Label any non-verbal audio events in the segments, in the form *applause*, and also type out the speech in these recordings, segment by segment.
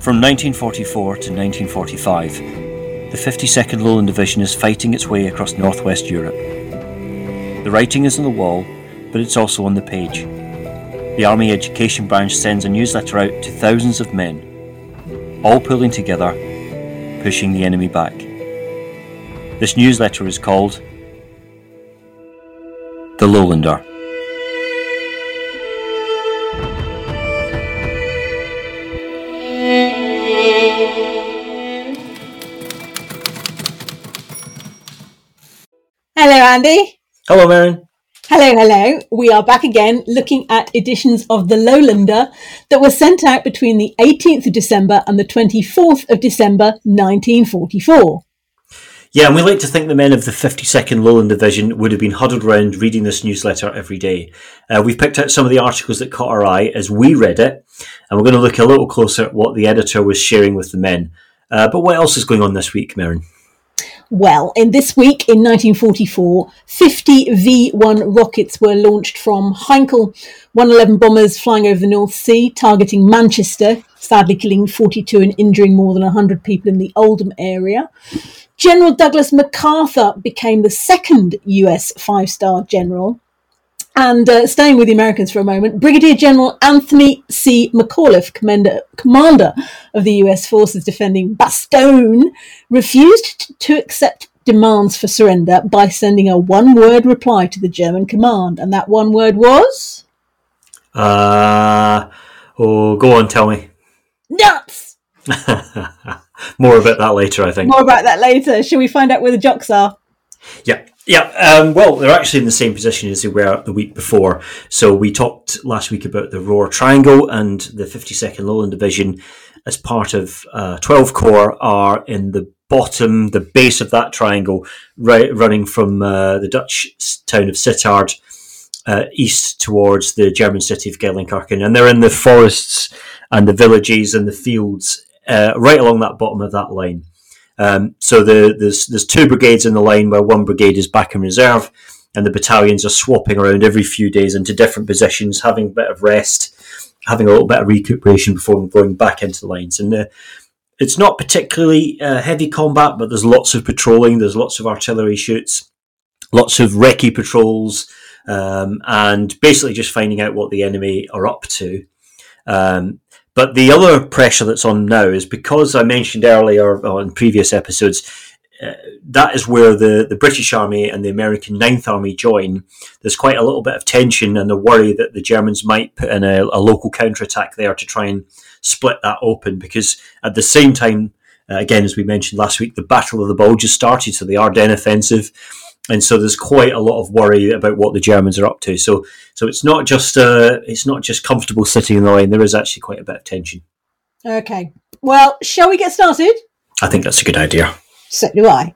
From 1944 to 1945, the 52nd Lowland Division is fighting its way across northwest Europe. The writing is on the wall, but it's also on the page. The Army Education Branch sends a newsletter out to thousands of men, all pulling together, pushing the enemy back. This newsletter is called The Lowlander. Andy. Hello, Merryn. Hello, hello. We are back again looking at editions of The Lowlander that were sent out between the 18th of December and the 24th of December 1944. Yeah, and we like to think the men of the 52nd Lowland Division would have been huddled around reading this newsletter every day. Uh, we've picked out some of the articles that caught our eye as we read it, and we're going to look a little closer at what the editor was sharing with the men. Uh, but what else is going on this week, Merryn? Well, in this week in 1944, 50 V 1 rockets were launched from Heinkel 111 bombers flying over the North Sea, targeting Manchester, sadly killing 42 and injuring more than 100 people in the Oldham area. General Douglas MacArthur became the second US five star general. And uh, staying with the Americans for a moment, Brigadier General Anthony C. McAuliffe, commander, commander of the US forces defending Bastogne, refused to accept demands for surrender by sending a one word reply to the German command. And that one word was? Uh, oh, go on, tell me. Nuts! *laughs* More about that later, I think. More about that later. Shall we find out where the jocks are? Yeah. Yeah, um, well, they're actually in the same position as they were the week before. So we talked last week about the Roer Triangle and the 52nd Lowland Division, as part of uh, 12 Corps, are in the bottom, the base of that triangle, right, running from uh, the Dutch town of Sittard uh, east towards the German city of Geilenkirchen, and they're in the forests and the villages and the fields uh, right along that bottom of that line. Um, so the, there's there's two brigades in the line where one brigade is back in reserve, and the battalions are swapping around every few days into different positions, having a bit of rest, having a little bit of recuperation before going back into the lines. And uh, it's not particularly uh, heavy combat, but there's lots of patrolling, there's lots of artillery shoots, lots of recce patrols, um, and basically just finding out what the enemy are up to. Um, but the other pressure that's on now is because I mentioned earlier on previous episodes, uh, that is where the, the British Army and the American Ninth Army join. There's quite a little bit of tension and the worry that the Germans might put in a, a local counterattack there to try and split that open because at the same time, uh, again, as we mentioned last week, the Battle of the Bulge has started, so the Ardennes offensive and so there's quite a lot of worry about what the Germans are up to. So so it's not just uh, it's not just comfortable sitting in the line. There is actually quite a bit of tension. Okay. Well, shall we get started? I think that's a good idea. So do I.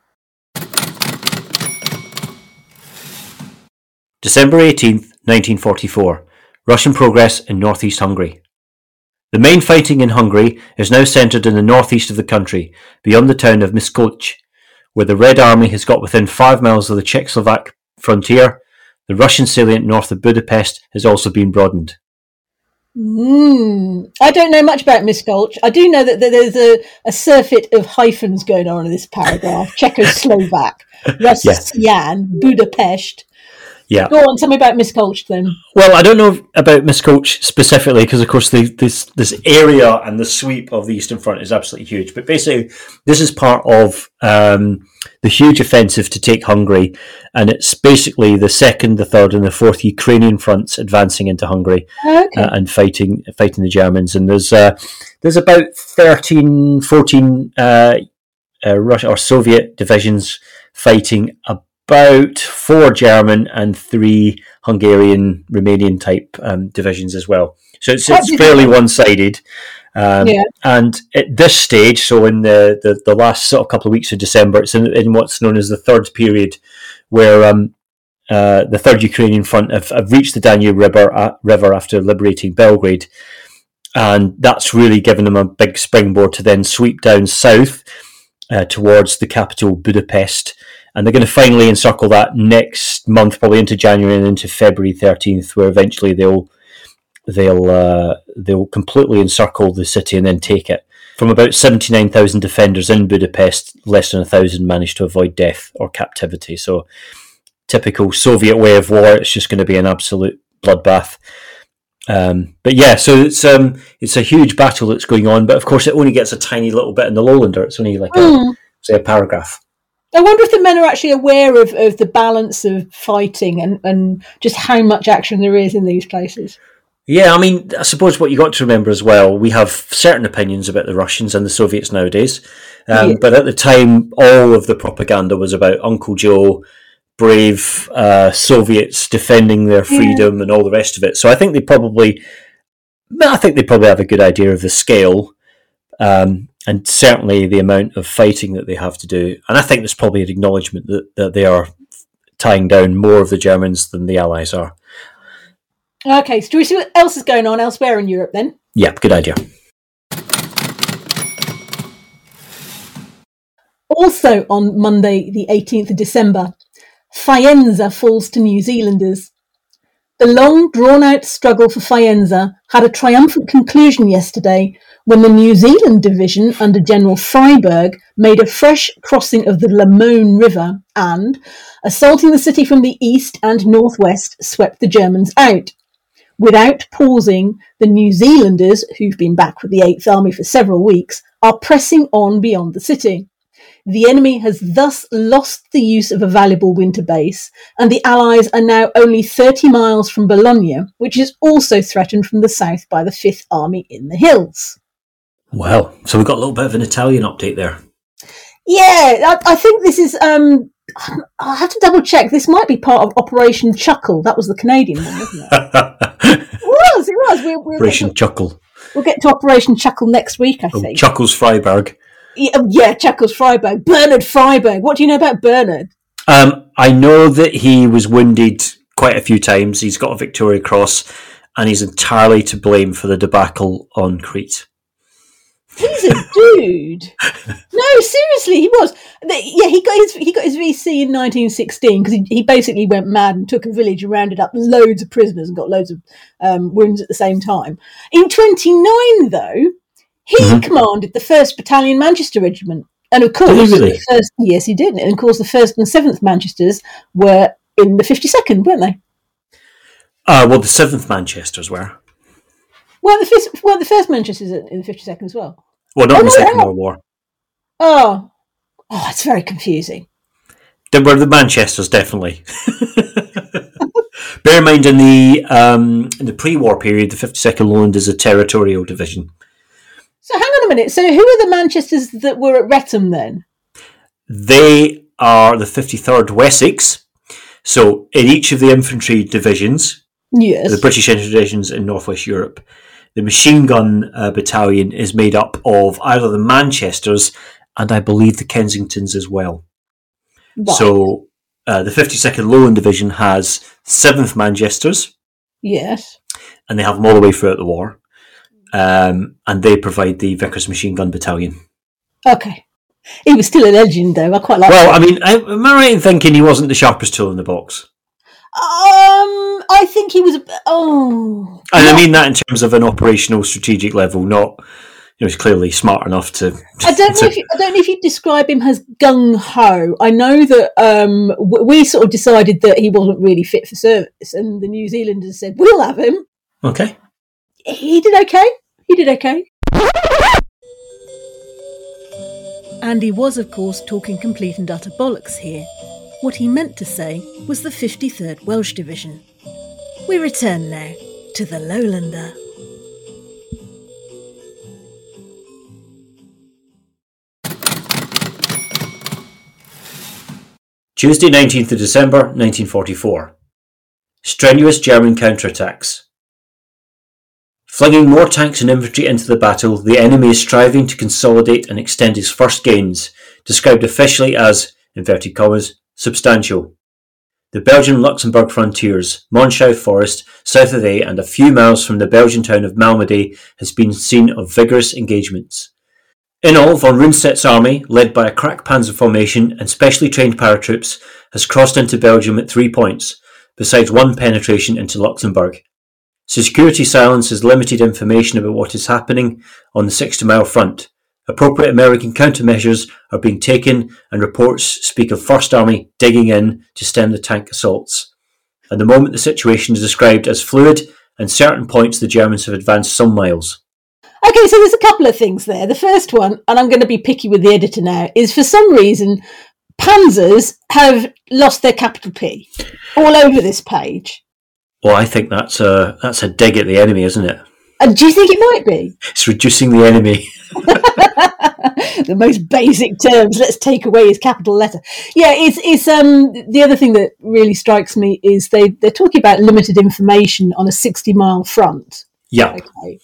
December 18th, 1944. Russian progress in northeast Hungary. The main fighting in Hungary is now centred in the northeast of the country, beyond the town of Miskolc, where the Red Army has got within five miles of the Czechoslovak frontier, the Russian salient north of Budapest has also been broadened. Mm. I don't know much about Miskolc. I do know that there's a, a surfeit of hyphens going on in this paragraph. *laughs* Czechoslovak, Russian, Budapest, yeah. Go on, tell me about Miskolc then. Well, I don't know about Miskolc specifically because, of course, the, this this area and the sweep of the Eastern Front is absolutely huge. But basically, this is part of um, the huge offensive to take Hungary, and it's basically the second, the third, and the fourth Ukrainian fronts advancing into Hungary okay. uh, and fighting fighting the Germans. And there's uh, there's about 13, 14 uh, uh Russia or Soviet divisions fighting a about four German and three Hungarian, Romanian type um, divisions as well. So it's, it's fairly one sided. Um, yeah. And at this stage, so in the, the, the, last sort of couple of weeks of December, it's in, in what's known as the third period, where um, uh, the third Ukrainian front have, have reached the Danube River, uh, River after liberating Belgrade. And that's really given them a big springboard to then sweep down south uh, towards the capital, Budapest and they're going to finally encircle that next month, probably into January and into February thirteenth, where eventually they'll they'll uh, they'll completely encircle the city and then take it. From about 79,000 defenders in Budapest, less than a thousand managed to avoid death or captivity. So, typical Soviet way of war, it's just going to be an absolute bloodbath. Um, but yeah, so it's um, it's a huge battle that's going on, but of course it only gets a tiny little bit in the lowlander. It's only like a, Mm. say a paragraph. I wonder if the men are actually aware of, of the balance of fighting and, and just how much action there is in these places. Yeah, I mean, I suppose what you got to remember as well, we have certain opinions about the Russians and the Soviets nowadays, um, Yeah. but at the time, all of the propaganda was about Uncle Joe, brave uh, Soviets defending their Yeah. freedom and all the rest of it. So I think they probably, I think they probably have a good idea of the scale. Um, and certainly the amount of fighting that they have to do. And I think there's probably an acknowledgement that, that they are tying down more of the Germans than the Allies are. Okay, so do we see what else is going on elsewhere in Europe then? Yeah, good idea. Also on Monday, the 18th of December, Faenza falls to New Zealanders. The long drawn out struggle for Faenza had a triumphant conclusion yesterday when the New Zealand division under General Freyberg made a fresh crossing of the Lamone River and, assaulting the city from the east and northwest, swept the Germans out. Without pausing, the New Zealanders, who've been back with the Eighth Army for several weeks, are pressing on beyond the city. The enemy has thus lost the use of a valuable winter base, and the Allies are now only 30 miles from Bologna, which is also threatened from the south by the Fifth Army in the hills. Well, so we've got a little bit of an Italian update there. Yeah, I, I think this is. Um, *sighs* I have to double check. This might be part of Operation Chuckle. That was the Canadian one, wasn't it? *laughs* It was. It was. We'll, we'll, Operation to, Chuckle. we'll get to Operation Chuckle next week, I Oh, think. Chuckles Freyberg. yeah, oh, yeah, Chuckles Freyberg. Bernard Freyberg. What do you know about Bernard? Um, I know that he was wounded quite a few times. He's got a Victoria Cross, and he's entirely to blame for the debacle on Crete. He's a dude. no, seriously, he was. Yeah, he got his he got his VC in 1916 because he, he basically went mad and took a village and rounded up loads of prisoners and got loads of um, wounds at the same time. In 29, though, he Mhm. commanded the First Battalion Manchester Regiment, and of course, really? first yes, he did. And of course, the First and Seventh Manchesters were in the 52nd, weren't they? Uh, well, the 7th Manchesters were. Well, the first, well, the first Manchesters in the 52nd as well. Well, not Oh, in the no, Second no. World War. Oh, oh, it's very confusing. They were the Manchesters, definitely. *laughs* Bear in mind, in the um, in the pre-war period, the 52nd Lowland is a territorial division. So hang on a minute. So who are the Manchesters that were at Wretham then? They are the 53rd Wessex. So, in each of the infantry divisions, Yes. the British infantry divisions in Northwest Europe, the machine gun uh, battalion is made up of either the Manchesters and I believe the Kensingtons as well. Right. So, uh, the 52nd Lowland Division has 7th Manchesters, yes. and they have them all the way throughout the war. Um, and they provide the Vickers Machine Gun Battalion. Okay. He was still a legend, though. I quite like. Well, that. I mean, I, am I right in thinking he wasn't the sharpest tool in the box? Um, I think he was. a Oh, And I mean that in terms of an operational strategic level, not you know, he's clearly smart enough to. I don't *laughs* know. to- If you, I don't know if you describe him as gung ho. I know that um, we sort of decided that he wasn't really fit for service, and the New Zealanders said we'll have him. okay. He did okay. He did okay. And he was, of course, talking complete and utter bollocks here. What he meant to say was the 53rd Welsh Division. We return now to the Lowlander. Tuesday, 19th of December, 1944. Strenuous German counterattacks. Flinging more tanks and infantry into the battle, the enemy is striving to consolidate and extend his first gains, described officially as, inverted commas, substantial. The Belgian Luxembourg frontiers, Monschau Forest, south of A, and a few miles from the Belgian town of Malmedy, has been scene of vigorous engagements. In all, von Rundstedt's army, led by a crack panzer formation and specially trained paratroops, has crossed into Belgium at three points, besides one penetration into Luxembourg. Security silence has limited information about what is happening on the 60 mile front, Appropriate American countermeasures are being taken, and reports speak of First Army digging in to stem the tank assaults. At the moment, the situation is described as fluid, and certain points the Germans have advanced some miles. Okay, so there's a couple of things there. The first one, and I'm going to be picky with the editor now, is for some reason Panzers have lost their capital P all over this page. Well, I think that's a that's a dig at the enemy, isn't it? And do you think it might be? It's reducing the enemy. *laughs* the most basic terms. Let's take away his capital letter. Yeah, it's it's um the other thing that really strikes me is they they're talking about limited information on a sixty mile front. Yeah. Okay.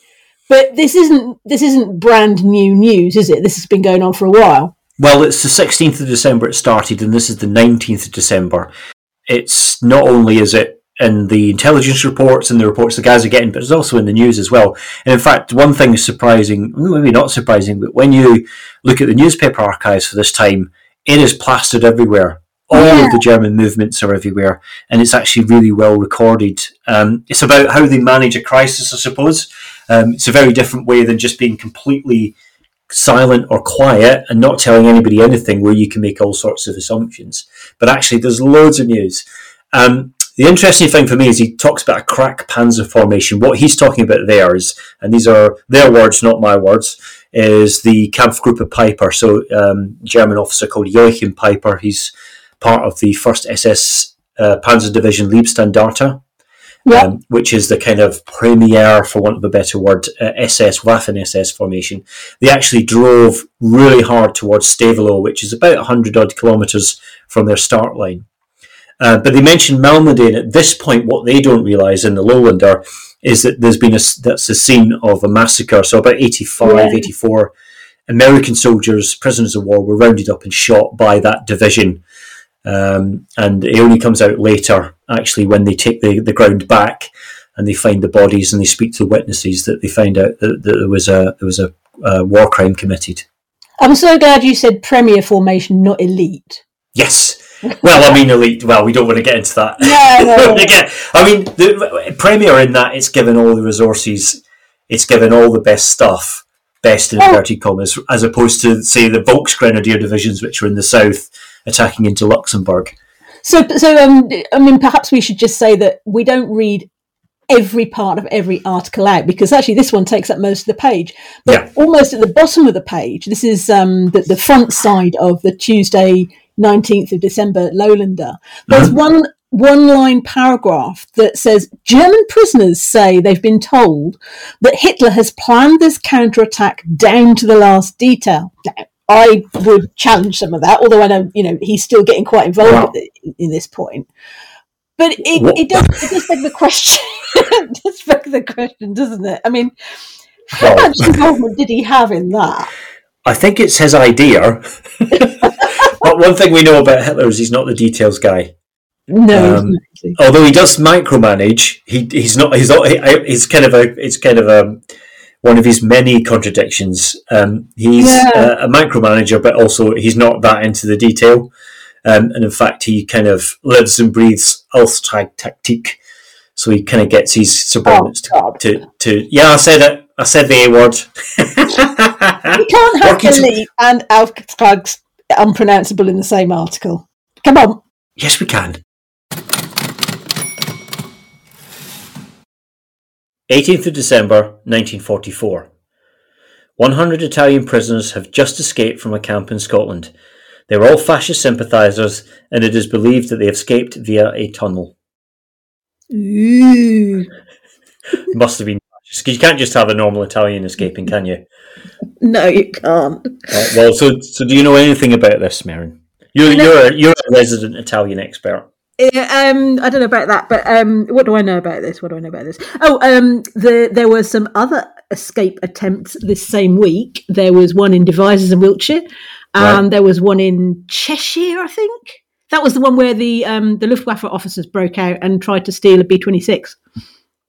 But this isn't this isn't brand new news, is it? This has been going on for a while. Well, it's the 16th of December it started, and this is the 19th of December. It's not only is it in the intelligence reports and the reports the guys are getting, but it's also in the news as well. And in fact, one thing is surprising, maybe not surprising, but when you look at the newspaper archives for this time, it is plastered everywhere. All Yeah. of the German movements are everywhere, and it's actually really well recorded. Um, it's about how they manage a crisis, I suppose. Um, it's a very different way than just being completely silent or quiet and not telling anybody anything where you can make all sorts of assumptions. But actually, there's loads of news. Um, the interesting thing for me is he talks about a crack panzer formation. What he's talking about there is, and these are their words, not my words, is the Kampfgruppe Peiper. So, um, German officer called Joachim Peiper. He's part of the 1st SS uh, Panzer Division Leibstandarte um, which is the kind of premier, for want of a better word, uh, SS Waffen SS formation. They actually drove really hard towards Stavelot, which is about 100 odd kilometres from their start line. Uh, but they mentioned Malmedy, at this point, what they don't realise in the Lowlander is that there's been a that's the scene of a massacre. So about 85, Yeah. 84 American soldiers, prisoners of war, were rounded up and shot by that division. Um, and it only comes out later, actually, when they take the, the ground back and they find the bodies and they speak to the witnesses that they find out that, that there was a there was a, uh war crime committed. I'm so glad you said premier formation, not elite. Yes. Well, I mean, elite. Well, we don't want to get into that. No, no, no. *laughs* Again, I mean, the Premier in that it's given all the resources, it's given all the best stuff, best in Oh. inverted commas, as opposed to say the Volksgrenadier divisions, which were in the south, attacking into Luxembourg. So, so um, I mean, perhaps we should just say that we don't read every part of every article out because actually this one takes up most of the page. But Yeah. almost at the bottom of the page, this is um, the, the front side of the Tuesday, nineteenth of December Lowlander. There's uh-huh. one one line paragraph that says German prisoners say they've been told that Hitler has planned this counterattack down to the last detail. Now, I would challenge some of that, although I know you know he's still getting quite involved Wow. in this point. But it, What- it does it does beg the question. *laughs* it does beg the question, doesn't it? I mean, how Well- much involvement did he have in that? I think it's his idea. *laughs* but one thing we know about Hitler is he's not the details guy. No, Um. Although he does micromanage, he he's not he's not he- he's kind of a it's kind of a one of his many contradictions. Um, he's Yeah. a, a micromanager, but also he's not that into the detail. Um, and in fact, he kind of lives and breathes Auftragstaktik. So he kind of gets his subordinates Oh, to, to, to yeah, I said it. I said the A word. *laughs* You can't have Working to- and Auftrags unpronounceable in the same article. Come on. yes, we can. 18th of December 1944. 100 Italian prisoners have just escaped from a camp in Scotland. They were all fascist sympathisers, and it is believed that they escaped via a tunnel. Ooh. *laughs* Must have been fascist, you can't just have a normal Italian escaping, can you? *laughs* No, you can't. Well, so so do you know anything about this, Merryn? You're No. you're a, you're a resident Italian expert. Um, I don't know about that, but um, what do I know about this? What do I know about this? Oh, um, the, there were some other escape attempts this same week. There was one in Devizes in Wiltshire, and Right. there was one in Cheshire, I think. That was the one where the um, the Luftwaffe officers broke out and tried to steal a B twenty six.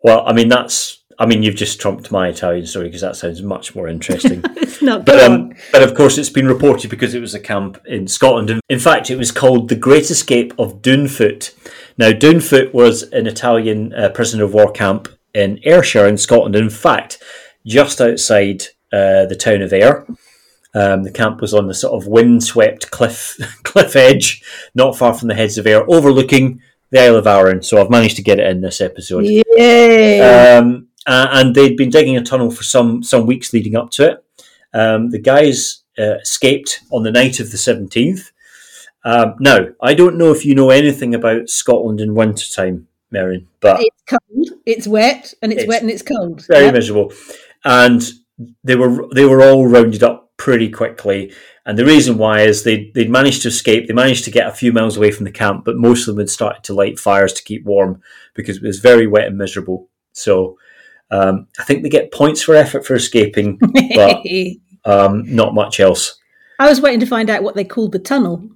Well, I mean that's I mean you've just trumped my Italian story because that sounds much more interesting. *laughs* It's not But um, but of course, it's been reported because it was a camp in Scotland. And in fact, it was called the Great Escape of Doonfoot. Now, Doonfoot was an Italian uh, prisoner of war camp in Ayrshire in Scotland. In fact, just outside uh, the town of Ayr. Um, the camp was on the sort of windswept cliff *laughs* cliff edge, not far from the Heads of Ayr, overlooking the Isle of Arran. So I've managed to get it in this episode. Yeah. Um, uh, and they'd been digging a tunnel for some some weeks leading up to it. Um, the guys uh, escaped on the night of the seventeenth. Um, now, I don't know if you know anything about Scotland in wintertime, Merryn, but it's cold, it's wet, and it's, It's wet and it's cold. very miserable. And they were they were all rounded up pretty quickly. And the reason why is they they'd managed to escape. They managed to get a few miles away from the camp, but most of them had started to light fires to keep warm because it was very wet and miserable. So um, I think they get points for effort for escaping, but *laughs* um, not much else. I was waiting to find out what they called the tunnel.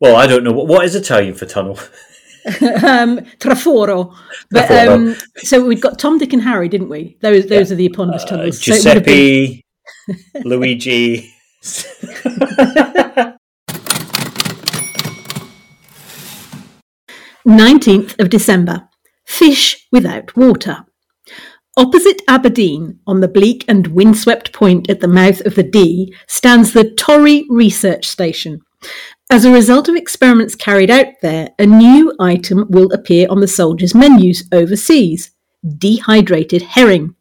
Well, I don't know what what is Italian for tunnel. *laughs* um, Traforo. But um, so we've got Tom, Dick, and Harry, didn't we? Those those are the eponymous Uh, tunnels. So it would have been- Giuseppe, *laughs* Luigi. 19th of December. Fish without water. Opposite Aberdeen, on the bleak and windswept point at the mouth of the Dee, stands the Torry Research Station. As a result of experiments carried out there, a new item will appear on the soldiers' menus overseas dehydrated herring.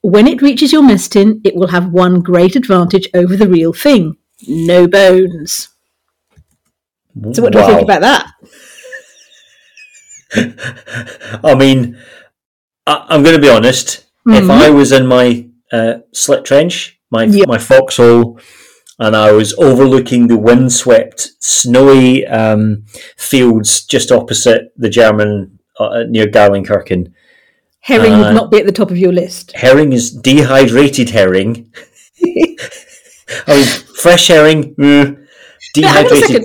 When it reaches your mess tin, it will have one great advantage over the real thing no bones. So, what do you think about that? *laughs* I mean, I, I'm going to be honest. If Mhm. I was in my uh, slit trench, my Yeah. my foxhole, and I was overlooking the windswept, snowy um, fields just opposite the German uh, near Geilenkirchen, Herring Uh, would not be at the top of your list. herring is dehydrated herring. I *laughs* mean, fresh herring, mm, dehydrated.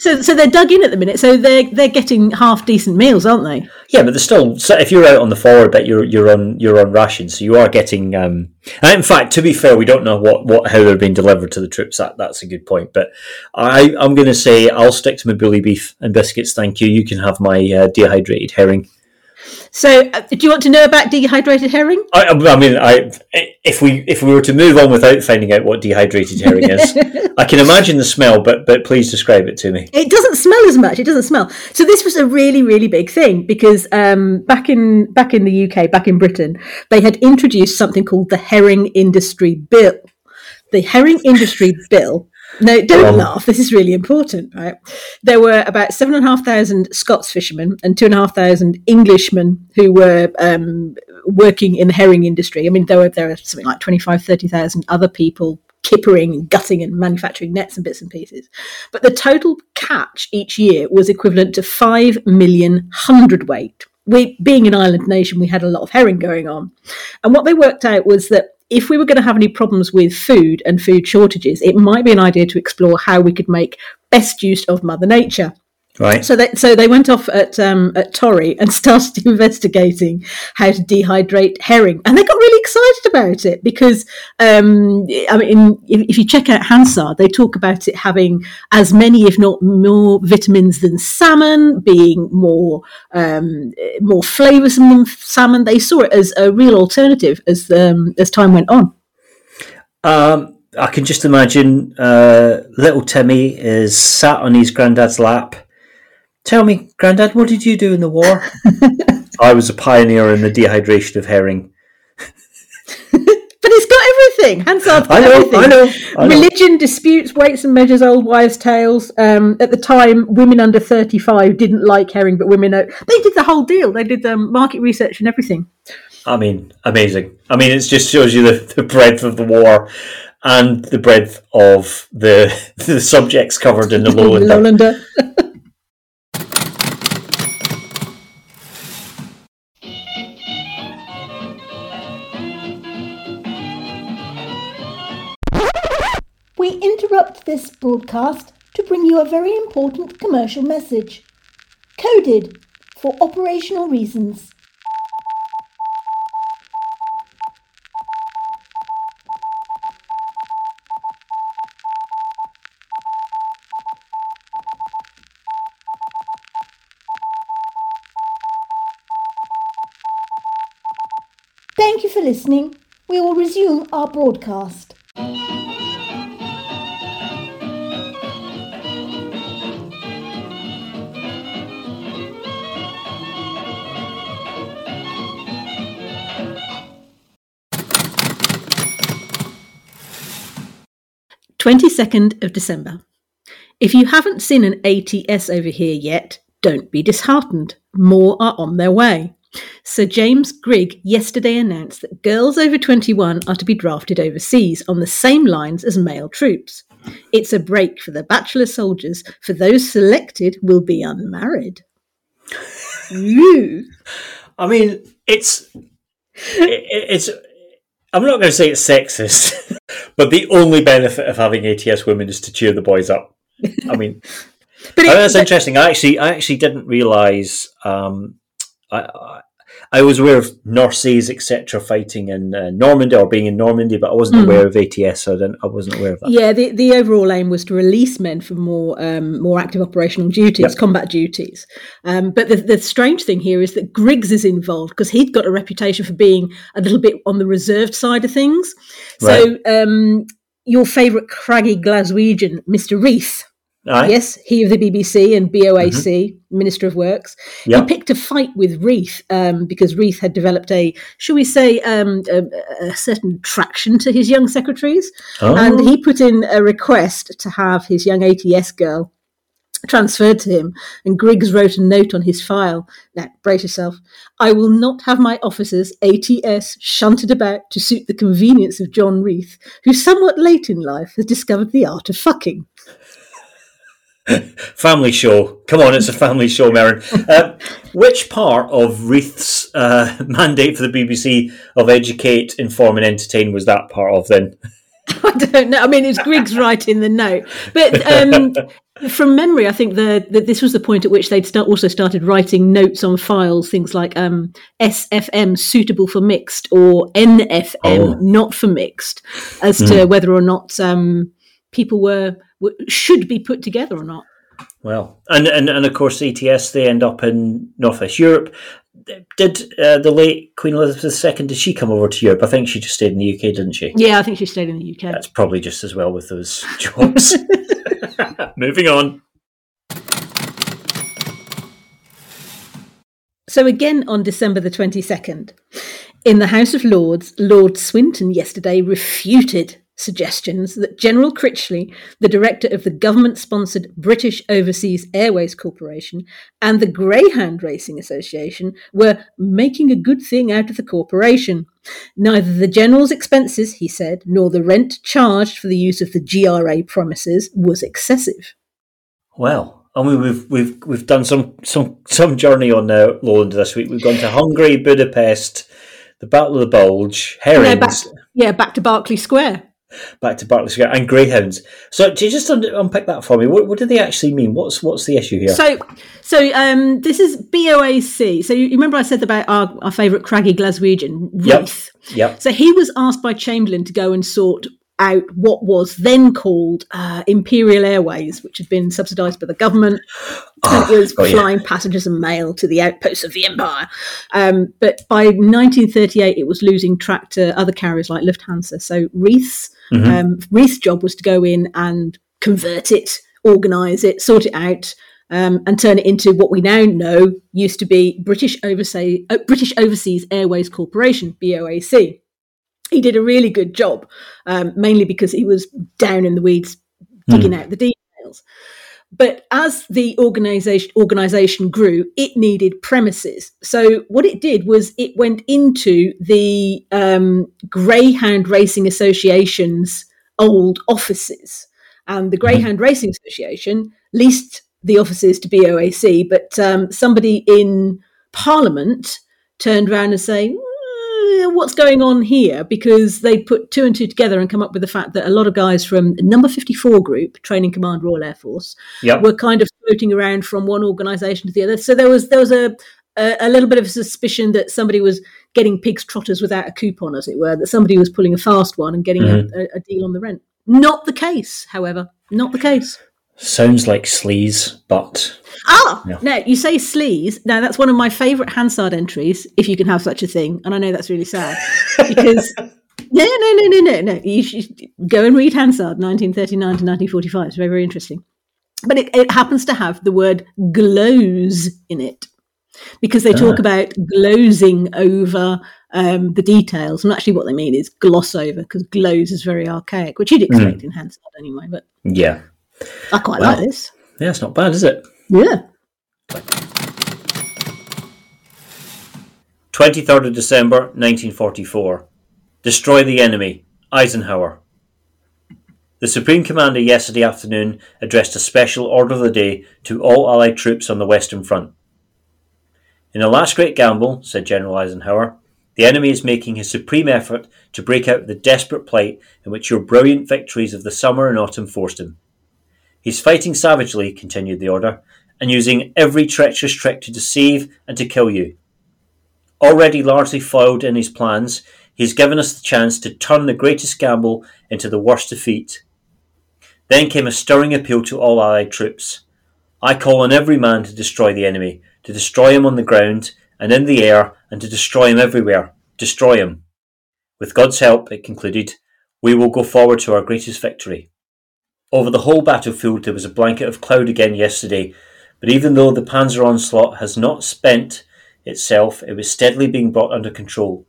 So, so they're dug in at the minute. So they're they're getting half decent meals, aren't they? Yeah, but there's still so if you're out on the forward bit, you're you're on you're on rations, so you are getting. Um, and in fact, to be fair, we don't know what, what how they're being delivered to the troops. That that's a good point. But I I'm going to say I'll stick to my bully beef and biscuits. Thank you. You can have my uh, dehydrated herring. So, uh, do you want to know about dehydrated herring? I, I mean, I if we if we were to move on without finding out what dehydrated herring is, *laughs* I can imagine the smell, but but please describe it to me. It doesn't smell as much. It doesn't smell. So this was a really, really big thing because um, back in back in the UK, back in Britain, they had introduced something called the Herring Industry Bill. The Herring Industry Bill. No, don't Um, laugh. This is really important, right? There were about seven and a half thousand Scots fishermen and two and a half thousand Englishmen who were um, working in the herring industry. I mean, there were there were something like 25, 30,000 other people kippering and gutting and manufacturing nets and bits and pieces. But the total catch each year was equivalent to 5 million hundredweight. We, being an island nation, we had a lot of herring going on. And what they worked out was that if we were going to have any problems with food and food shortages, it might be an idea to explore how we could make best use of Mother Nature. Right. So they so they went off at um, at Torry and *laughs* started investigating how to dehydrate herring, and they got really excited about it because um, I mean, if, if you check out Hansard, they talk about it having as many, if not more, vitamins than salmon, being more um, more flavoursome than salmon. They saw it as a real alternative as um, as time went on. Um, I can just imagine uh, little Timmy is sat on his granddad's lap. Tell me, granddad, what did you do in the war? *laughs* I was a pioneer in the dehydration of herring. *laughs* But it's got everything. Hansard's got I know, everything. I know, I know. Religion, disputes, weights and measures, old wives' tales. Um, at the time, women under 35 didn't like herring, but women, o- they did the whole deal. They did um, market research and everything. I mean, amazing. I mean, it just shows you the, the breadth of the war and the breadth of the *laughs* the subjects covered in the lowland. Lowlander. Broadcast to bring you a very important commercial message. Coded for operational reasons. Thank you for listening. We will resume our broadcast. 22nd of December. If you haven't seen an ATS over here yet, don't be disheartened. More are on their way. Sir James Grigg yesterday announced that girls over 21 are to be drafted overseas on the same lines as male troops. It's a break for the bachelor soldiers, for those selected will be unmarried. *laughs* Ooh. I mean, it's it, it's. I'm not going to say it's sexist, *laughs* but the only benefit of having ATS women is to cheer the boys up. I mean, *laughs* But it- that's but- interesting. I actually, I actually didn't realise. Um, I, I, was aware of Norseys, etc., fighting in uh, Normandy or being in Normandy, but I wasn't Hmm. aware of ATS. So I didn't. I wasn't aware of that. Yeah, the, the overall aim was to release men from more um, more active operational duties, Yep. combat duties. Um, but the, the strange thing here is that Griggs is involved because he'd got a reputation for being a little bit on the reserved side of things. So um, your favourite craggy Glaswegian, Mr. Reith, Yes, he of the BBC and BOAC, Minister of Works, Yep. he picked a fight with Reith um, because Reith had developed a, shall we say, um, a, a certain traction to his young secretaries. Oh. And he put in a request to have his young ATS girl transferred to him. And Griggs wrote a note on his file. Now, brace yourself. I will not have my officers, ATS, shunted about to suit the convenience of John Reith, who somewhat late in life has discovered the art of fucking. *laughs* Family show. Come on, it's a family show, Merryn. Uh, which part of Reith's uh, *laughs* mandate for the BBC of educate, inform, and entertain was that part of then? *laughs* I don't know. I mean, it's Griggs writing the note, but um, from memory, I think the, the this was the point at which they'd start, also started writing notes on files, things like um, SFM suitable for mixed or NFM Oh. not for mixed, as to whether or not um, people were, should be put together or not. Well, and, and and of course, ATS they end up in Northwest Europe. Did uh, the late Queen Elizabeth II did she come over to Europe? I think she just stayed in the UK, didn't she? Yeah, I think she stayed in the UK. That's probably just as well with those *laughs* jobs. *laughs* Moving on. So again on December the 22nd, in the House of Lords, Lord Swinton yesterday refuted suggestions that General Critchley, the director of the government sponsored British Overseas Airways Corporation, and the Greyhound Racing Association were making a good thing out of the corporation. Neither the General's expenses, he said, nor the rent charged for the use of the GRA premises was excessive. Well, I mean, we've we've we've done some some some journey on uh, Lowland this week. We've gone to Hungary, Budapest, the Battle of the Bulge, Yeah, herrings, back, yeah, back to Berkeley Square. Back to Barclay Square, and greyhounds. So, do you just un- unpick that for me? What, what do they actually mean? What's what's the issue here? So, so um, this is BOAC. So you, you remember I said about our, our favourite craggy Glaswegian, Yep. Yep. So he was asked by Chamberlain to go and sort out what was then called uh, Imperial Airways, which had been subsidised by the government. *sighs* it was you. flying passengers and mail to the outposts of the Empire. Um, but by 1938, it was losing track to other carriers like Lufthansa. So Reith's, um, Reith's job was to go in and convert it, organise it, sort it out. Um, and turn it into what we now know used to be British Overseas, uh, British Overseas Airways Corporation (BOAC). He did a really good job, um, mainly because he was down in the weeds, digging out the details. But as the organization organization grew, it needed premises. So what it did was it went into the um, Greyhound Racing Association's old offices, and the Greyhound Racing Association leased the offices to BOAC. But um, somebody in Parliament turned around and saying, "Mm, "What's going on here?" Because they put two and two together and come up with the fact that a lot of guys from Number Fifty Four Group, Training Command Royal Air Force, Yep. were kind of floating around from one organisation to the other. So there was there was a, a a little bit of a suspicion that somebody was getting pigs trotters without a coupon, as it were. That somebody was pulling a fast one and getting a, a, a deal on the rent. Not the case, however. Not the case. Sounds like sleaze, but Ah, Yeah. now you say sleaze. Now that's one of my favourite Hansard entries, if you can have such a thing. And I know that's really sad because *laughs* no, no, no, no, no, no. You should go and read Hansard, 1939 to 1945. It's very, very interesting. But it, it happens to have the word glows in it because they talk about glozing over um, the details. And actually, what they mean is gloss over because glows is very archaic, which you'd expect in Hansard anyway. But Yeah. I quite Well. like this. Yeah, it's not bad, is it? Yeah. 23rd of December 1944. Destroy the enemy. Eisenhower. The Supreme Commander yesterday afternoon addressed a special order of the day to all Allied troops on the Western Front. In a last great gamble, said General Eisenhower, the enemy is making his supreme effort to break out of the desperate plight in which your brilliant victories of the summer and autumn forced him. He's fighting savagely, continued the order, and using every treacherous trick to deceive and to kill you. Already largely foiled in his plans, he has given us the chance to turn the greatest gamble into the worst defeat. Then came a stirring appeal to all Allied troops. I call on every man to destroy the enemy, to destroy him on the ground and in the air, and to destroy him everywhere. Destroy him. With God's help, it concluded, we will go forward to our greatest victory. Over the whole battlefield there was a blanket of cloud again yesterday, but even though the Panzer onslaught has not spent itself, it was steadily being brought under control.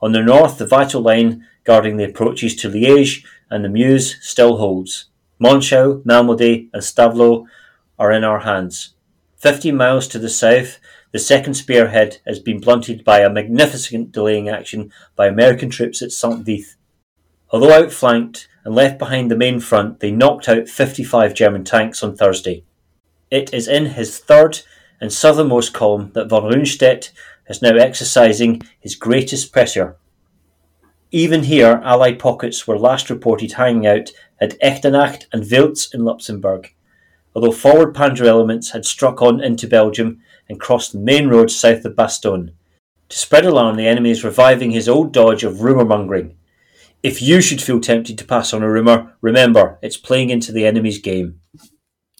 On the north, the vital line guarding the approaches to Liège and the Meuse still holds. Monschau, Malmedy, and Stavelot are in our hands. Fifty miles to the south, the second spearhead has been blunted by a magnificent delaying action by American troops at Saint Vith. Although outflanked and left behind the main front, they knocked out 55 German tanks on Thursday. It is in his third and southernmost column that von Rundstedt is now exercising his greatest pressure. Even here, Allied pockets were last reported hanging out at Echternach and Wiltz in Luxembourg, although forward Panzer elements had struck on into Belgium and crossed the main road south of Bastogne. To spread alarm, the enemy is reviving his old dodge of rumour mongering. If you should feel tempted to pass on a rumour, remember it's playing into the enemy's game.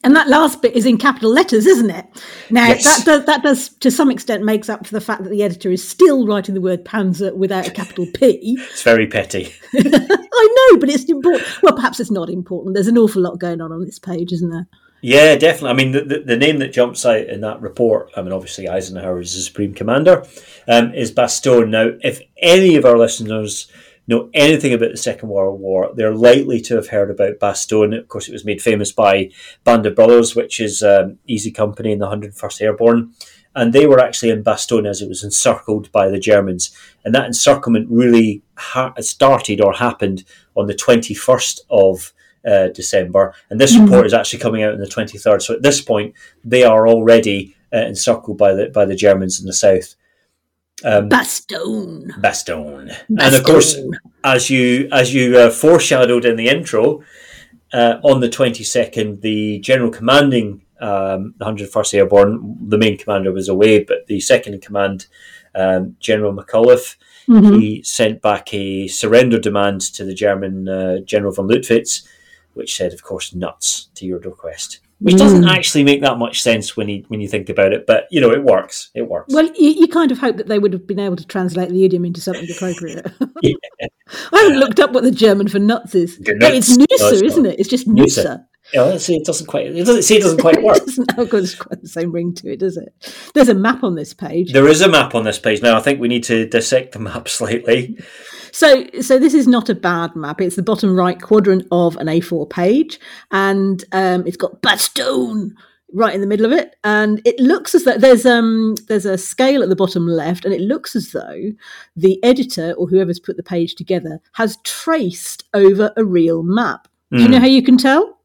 And that last bit is in capital letters, isn't it? Now Yes. that does that does to some extent makes up for the fact that the editor is still writing the word Panzer without a capital P. *laughs* It's very petty. *laughs* I know, but it's important. Well, perhaps it's not important. There's an awful lot going on on this page, isn't there? Yeah, definitely. I mean, the, the, the name that jumps out in that report, I mean, obviously Eisenhower is the Supreme Commander, um, is Bastogne. Now, if any of our listeners know anything about the Second World War, they're likely to have heard about Bastogne. Of course, it was made famous by Band of Brothers, which is um, Easy Company in the 101st Airborne. And they were actually in Bastogne as it was encircled by the Germans. And that encirclement really ha- started or happened on the 21st of uh, December, and this report is actually coming out on the twenty third. So at this point, they are already uh, encircled by the by the Germans in the south. Um, Bastogne. Bastogne, and of course, as you as you uh, foreshadowed in the intro, uh, on the twenty second, the general commanding um, the hundred first Airborne, the main commander was away, but the second in command, um, General McAuliffe, Mhm. he sent back a surrender demand to the German uh, General von Lüttwitz, which said, of course, nuts to your request. Which doesn't mm. actually make that much sense when you when you think about it, but you know it works. It works. Well, you, you kind of hope that they would have been able to translate the idiom into something appropriate. *laughs* Yeah. I haven't looked up what the German for nuts is. No, it's nuts. No, isn't it? It's just. Noosa. Yeah, see, it doesn't quite. It doesn't see. It doesn't quite *laughs* work. It doesn't oh, have got quite the same ring to it, does it? There's a map on this page. There is a map on this page now. I think we need to dissect the map *laughs* slightly. So, so this is not a bad map. It's the bottom right quadrant of an A4 page, and um, it's got Bastogne right in the middle of it. And it looks as though there's um there's a scale at the bottom left, and it looks as though the editor or whoever's put the page together has traced over a real map. Do you Hmm. know how you can tell?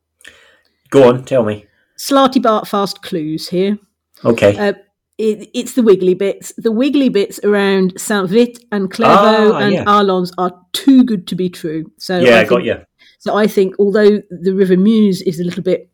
Go on, tell me. Slartibartfast clues here. Okay. Uh, it, it's the wiggly bits. The wiggly bits around Saint Vith and Clairvaux Ah, and yeah. Arlons are too good to be true. So yeah, I I got think- you. So I think although the River Meuse is a little bit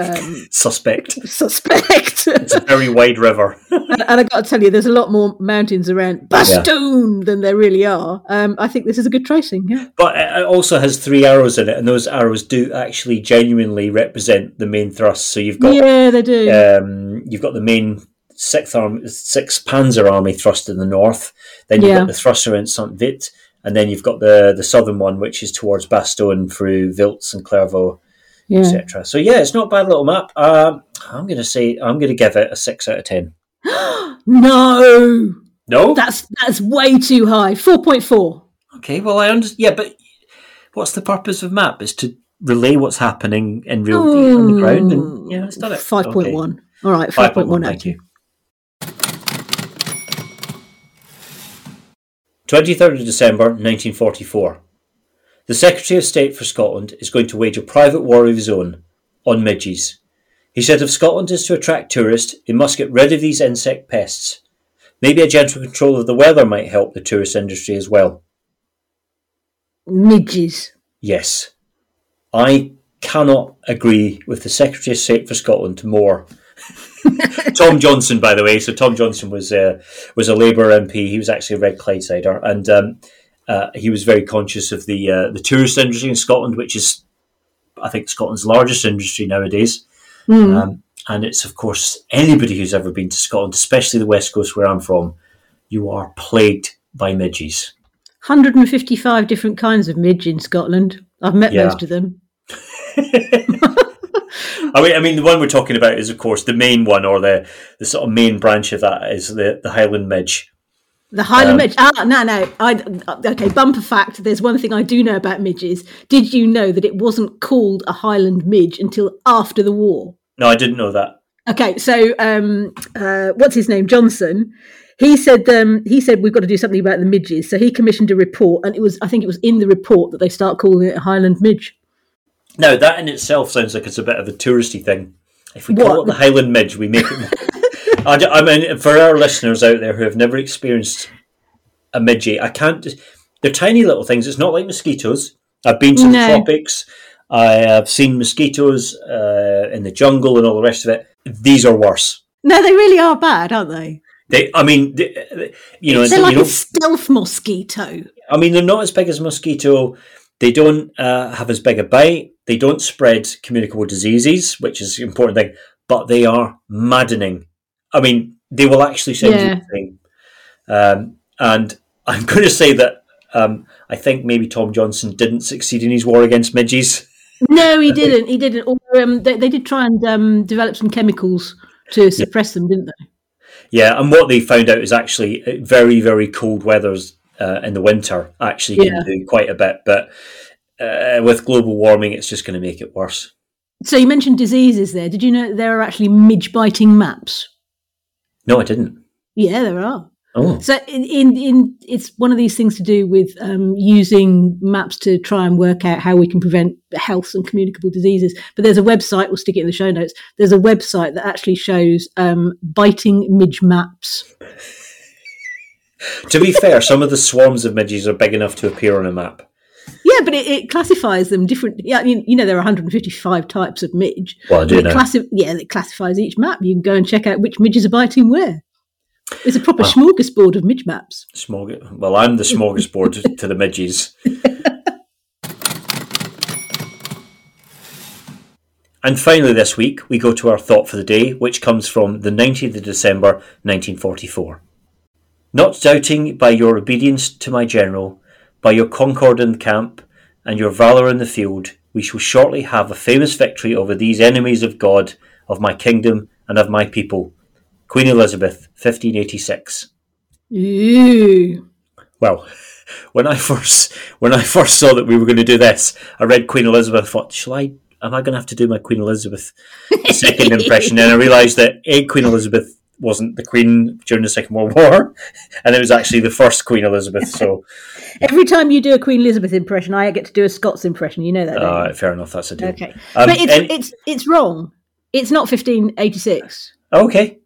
um, *laughs* Suspect. suspect, It's a very wide river. *laughs* and, and I got to tell you, there's a lot more mountains around Bastogne than there really are. Um, I think this is a good tracing. Yeah. But it also has three arrows in it, and those arrows do actually genuinely represent the main thrust. So you've got Yeah, they do. um, you've got the main sixth arm, sixth Panzer Army thrust in the north. Then you've Yeah. got the thruster in Saint Vith, and then you've got the the southern one, which is towards Bastogne through Wiltz and Clairvaux, yeah. etc. So yeah, it's not a bad little map. Um, I'm going to say I'm going to give it a six out of ten. *gasps* No, No. That's that's way too high. Four point four. okay. Well, I understand. Yeah, but what's the purpose of map? Is to relay what's happening in real view on the ground. And yeah, it's done it. Five point Okay. one. All right, Five five point one. Thank you. 23rd of December 1944. The Secretary of State for Scotland is going to wage a private war of his own on midges. He said if Scotland is to attract tourists, it must get rid of these insect pests. Maybe a gentle control of the weather might help the tourist industry as well. Midges. Yes. I cannot agree with the Secretary of State for Scotland more. Tom Johnston, by the way. So Tom Johnston was uh, was a Labour MP. He was actually a Red Clydesider, and um, uh, he was very conscious of the uh, the tourist industry in Scotland, which is, I think, Scotland's largest industry nowadays. Um, and it's of course anybody who's ever been to Scotland, especially the west coast where I'm from, you are plagued by midges. 155 different kinds of midge in Scotland. I've met Yeah. most of them. *laughs* I mean, I mean, the one we're talking about is, of course, the main one, or the, the sort of main branch of that is the, the Highland Midge. The Highland Um, midge. Ah, no, no. I okay. Bumper fact. There's one thing I do know about midges. Did you know that it wasn't called a Highland midge until after the war? No, I didn't know that. Okay, so um, uh, what's his name? Johnston. He said um, he said we've got to do something about the midges. So he commissioned a report, and it was I think it was in the report that they start calling it a Highland midge. Now, that in itself sounds like it's a bit of a touristy thing. If we call it the Highland Midge, we make it. I mean, for our listeners out there who have never experienced a midgie, I can't. They're tiny little things. It's not like mosquitoes. I've been to the tropics. I have seen mosquitoes uh, in the jungle and all the rest of it. These are worse. No, they really are bad, aren't they? They, I mean, they, you know, They're you like know a stealth mosquito. I mean, they're not as big as a mosquito. They don't uh, have as big a bite. They don't spread communicable diseases, which is an important thing. But they are maddening. I mean, they will actually send you Yeah. a thing. Um, and *laughs* I'm going to say that um, I think maybe Tom Johnston didn't succeed in his war against midges. No, he *laughs* didn't. He didn't. Although, um, they, they did try and um, develop some chemicals to suppress them, didn't they? Yeah, and what they found out is actually uh, very, very cold weathers uh, in the winter actually Yeah. can do quite a bit. But uh, with global warming, it's just going to make it worse. So you mentioned diseases there. Did you know there are actually midge biting maps? No, I didn't. Yeah, there are. Oh. So in, in, in it's one of these things to do with um, using maps to try and work out how we can prevent health and communicable diseases. But there's a website. We'll stick it in the show notes. There's a website that actually shows um, biting midge maps. To be fair, some of the swarms of midges are big enough to appear on a map. Yeah, but it, it classifies them different. Yeah, I mean, you know, there are 155 types of midge. Well, I do know. classi- yeah, it classifies each map. You can go and check out which midges are biting where. It's a proper Wow. smorgasbord of midge maps. Smorg- well, I'm the smorgasbord *laughs* to the midges. *laughs* and finally, this week, we go to our thought for the day, which comes from the 19th of December, 1944. Not doubting by your obedience to my general, by your concord in the camp, and your valour in the field, we shall shortly have a famous victory over these enemies of God, of my kingdom, and of my people. Queen Elizabeth, 1586. Ooh. Well, *laughs* when I first when I first saw that we were going to do this, I read Queen Elizabeth. I thought, shall I? Am I going to have to do my Queen Elizabeth second impression? and I realised that a Queen Elizabeth wasn't the Queen during the Second World *laughs* War, and it was actually the first Queen Elizabeth. So, *laughs* Every time you do a Queen Elizabeth impression, I get to do a Scots impression. You know that, all right, fair enough. That's a deal. Okay, Um, but it's and- it's it's wrong. It's not 1586. Okay.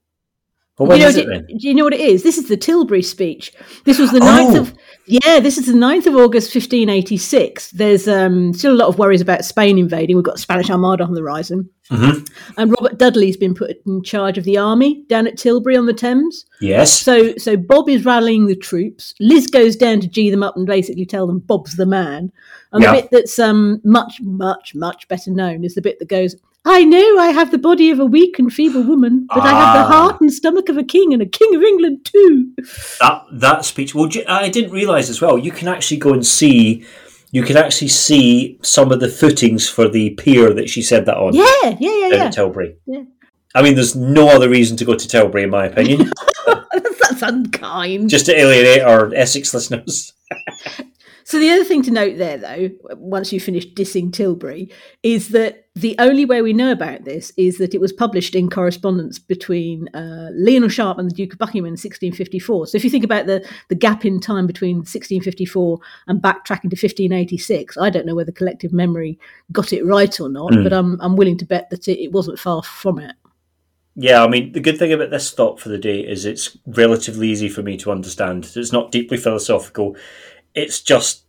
Well, you know, is what it then? do you know what it is? This is the Tilbury speech. This was the 9th Oh. of yeah. This is the 9th of August, fifteen eighty six. There's um, still a lot of worries about Spain invading. We've got Spanish Armada on the horizon, Mhm. and Robert Dudley's been put in charge of the army down at Tilbury on the Thames. Yes. So so Bob is rallying the troops. Liz goes down to G them up and basically tell them Bob's the man. And Yeah. the bit that's um much much much better known is the bit that goes. I know I have the body of a weak and feeble woman, but I have the Ah. heart and stomach of a king and a king of England too. that that speech. Well, I didn't realise as well. You can actually go and see. You can actually see some of the footings for the pier that she said that on. Yeah, yeah, yeah, yeah. at Tilbury. Yeah. I mean, there's no other reason to go to Tilbury, in my opinion. *laughs* that's, That's unkind. Just to alienate our Essex listeners. *laughs* So the other thing to note there, though, once you finish dissing Tilbury, is that the only way we know about this is that it was published in correspondence between uh, Lionel Sharp and the Duke of Buckingham in 1654. So if you think about the, the gap in time between 1654 and backtracking to 1586, I don't know whether collective memory got it right or not, Mm. but I'm, I'm willing to bet that it, it wasn't far from it. Yeah, I mean, the good thing about this thought for the day is it's relatively easy for me to understand. It's not deeply philosophical. It's just,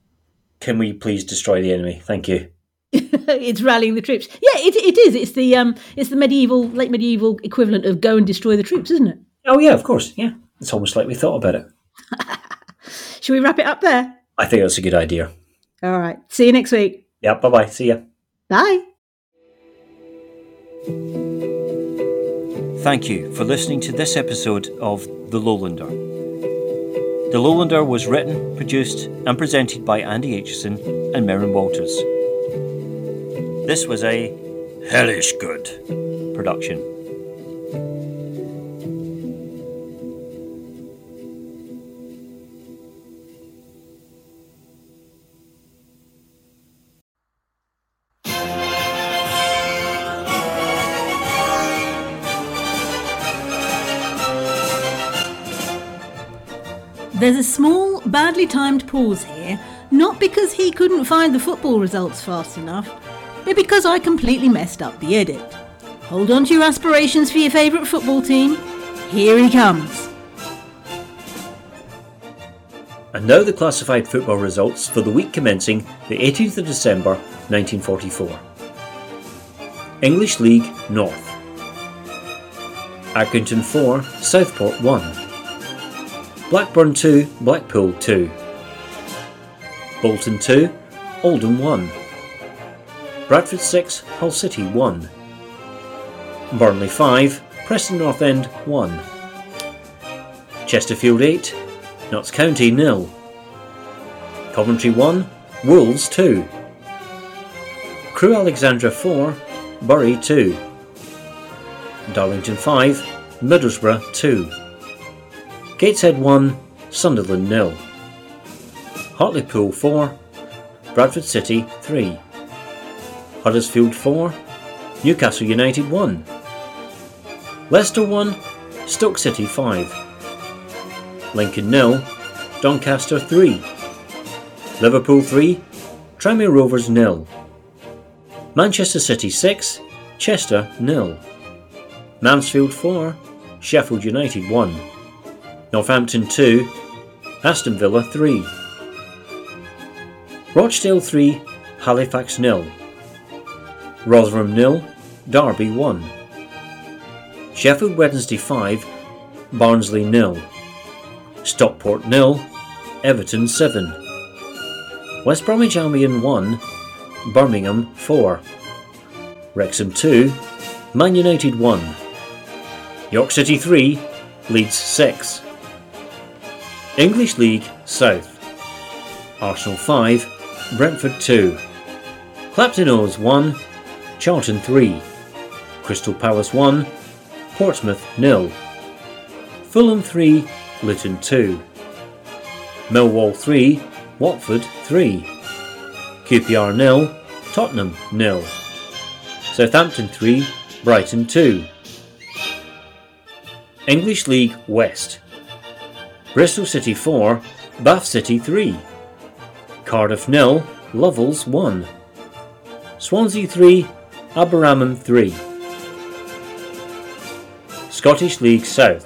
can we please destroy the enemy? Thank you. *laughs* it's rallying the troops. Yeah, it, it is. It's the um, it's the medieval, late medieval equivalent of go and destroy the troops, isn't it? Oh, yeah, of course. Yeah. It's almost like we thought about it. *laughs* Should we wrap it up there? I think that's a good idea. All right. See you next week. Yeah, bye bye. See ya. Bye. Thank you for listening to this episode of The Lowlander. The Lowlander was written, produced, and presented by Andy Aitchison and Merryn Walters. This was a hellish good production. There's a small, badly timed pause here, not because he couldn't find the football results fast enough, but because I completely messed up the edit. Hold on to your aspirations for your favourite football team. Here he comes. And now the classified football results for the week commencing the 18th of December 1944. English League North. Accrington 4, Southport 1. Blackburn 2, Blackpool 2. Bolton 2, Oldham 1. Bradford 6, Hull City 1. Burnley 5, Preston North End 1. Chesterfield 8, Notts County nil. Coventry 1, Wolves 2. Crewe Alexandra 4, Bury 2. Darlington 5, Middlesbrough 2. Gateshead 1, Sunderland nil. Hartlepool 4, Bradford City 3. Huddersfield 4, Newcastle United 1. Leicester 1, Stoke City 5. Lincoln nil, Doncaster 3. Liverpool 3, Tranmere Rovers nil. Manchester City 6, Chester nil. Mansfield 4, Sheffield United 1. Northampton 2, Aston Villa 3. Rochdale 3, Halifax nil. Rotherham nil, Derby 1. Sheffield Wednesday 5, Barnsley nil. Stockport nil, Everton 7. West Bromwich Albion 1, Birmingham 4. Wrexham 2, Man United 1. York City 3, Leeds 6. English League South. Arsenal 5, Brentford 2. Clapton O's 1, Charlton 3. Crystal Palace 1, Portsmouth 0. Fulham 3, Luton 2. Millwall 3, Watford 3. QPR 0, Tottenham 0. Southampton 3, Brighton 2. English League West. Bristol City 4, Bath City 3. Cardiff 0, Lovells 1. Swansea 3, Aberaman 3. Scottish League South.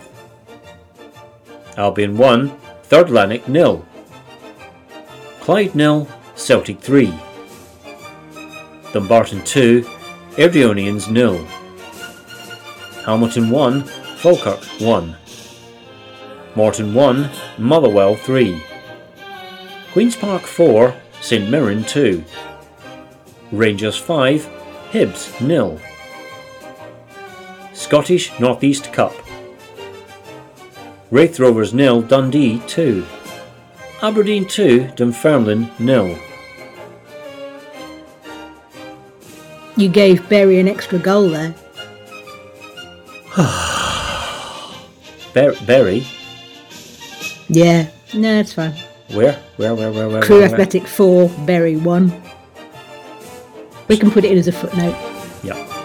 Albion 1, Third Lanark 0. Clyde 0, Celtic 3. Dumbarton 2, Airdrieonians 0. Hamilton 1, Falkirk 1. Morton 1, Motherwell 3. Queen's Park 4, St Mirren 2. Rangers 5, Hibs 0. Scottish North East Cup. Raith Rovers nil, Dundee 2. Aberdeen 2, Dunfermline nil. You gave Bury an extra goal there. *sighs* Ber- Bury. Yeah, no, it's fine. Where? Where? Where? Where? Where? Crew where, where? Athletic 4, Bury 1. We can put it in as a footnote. Yeah.